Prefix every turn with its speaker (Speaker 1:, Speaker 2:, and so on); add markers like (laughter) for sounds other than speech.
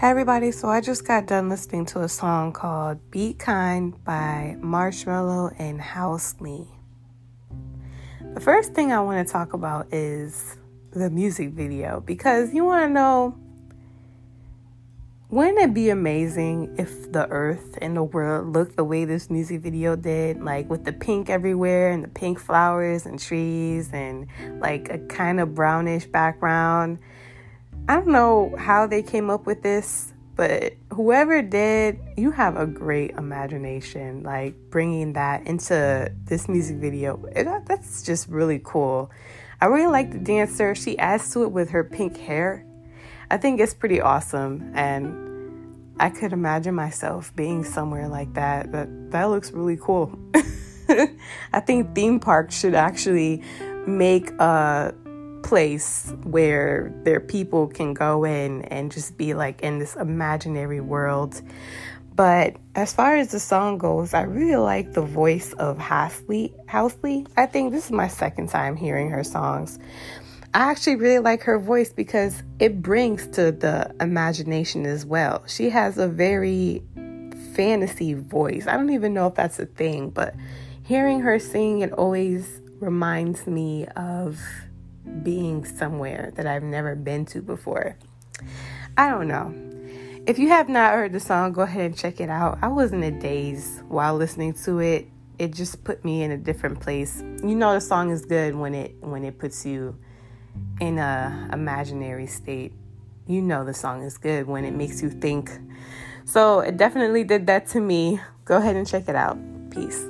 Speaker 1: Hey everybody, so I just got done listening to a song called Be Kind by Marshmello and Halsey. The first thing I want to talk about is the music video because you want to know wouldn't it be amazing if the earth and the world looked the way this music video did like with the pink everywhere and the pink flowers and trees and like a kind of brownish background I don't know how they came up with this, but whoever did, you have a great imagination. Like bringing that into this music video, that's just really cool. I really like the dancer. She adds to it with her pink hair. I think it's pretty awesome, and I could imagine myself being somewhere like that. That that looks really cool. (laughs) I think theme parks should actually make a place where their people can go in and just be like in this imaginary world. But as far as the song goes, I really like the voice of Halsey. Halsey. I think this is my second time hearing her songs. I actually really like her voice because it brings to the imagination as well. She has a very fantasy voice. I don't even know if that's a thing, but hearing her sing, it always reminds me of being somewhere that I've never been to before. I don't know. If you have not heard the song, go ahead and check it out. I was in a daze while listening to it. It just put me in a different place. You know the song is good when it when it puts you in a imaginary state. You know the song is good when it makes you think. So it definitely did that to me. Go ahead and check it out. Peace.